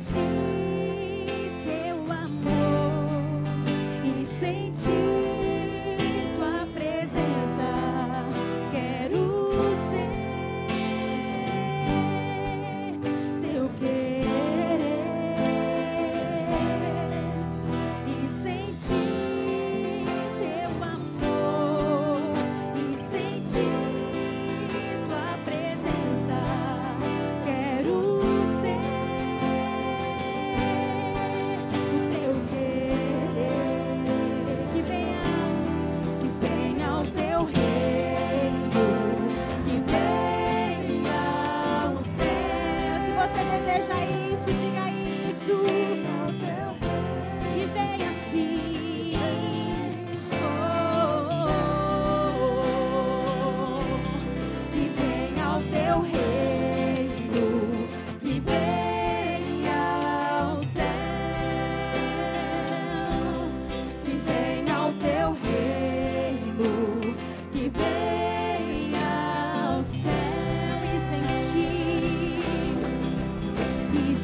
sentir teu amor e sentir.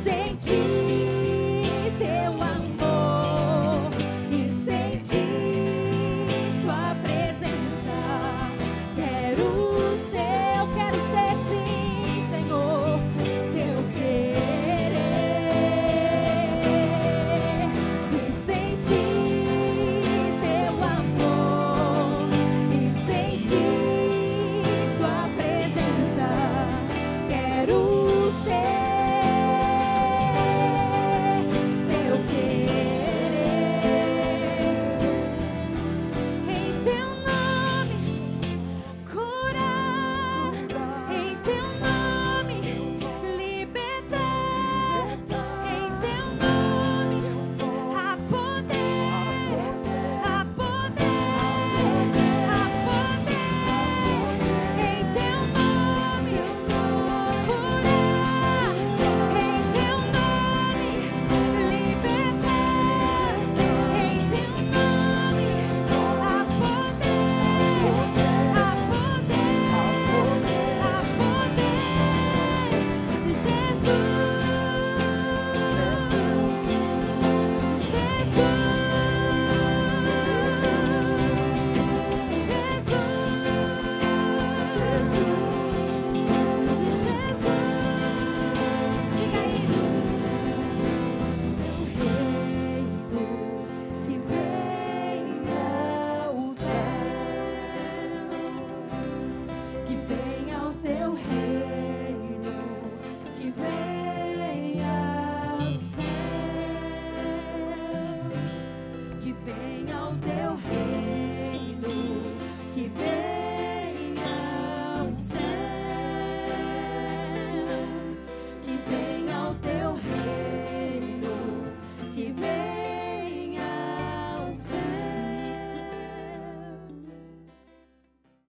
Sentir.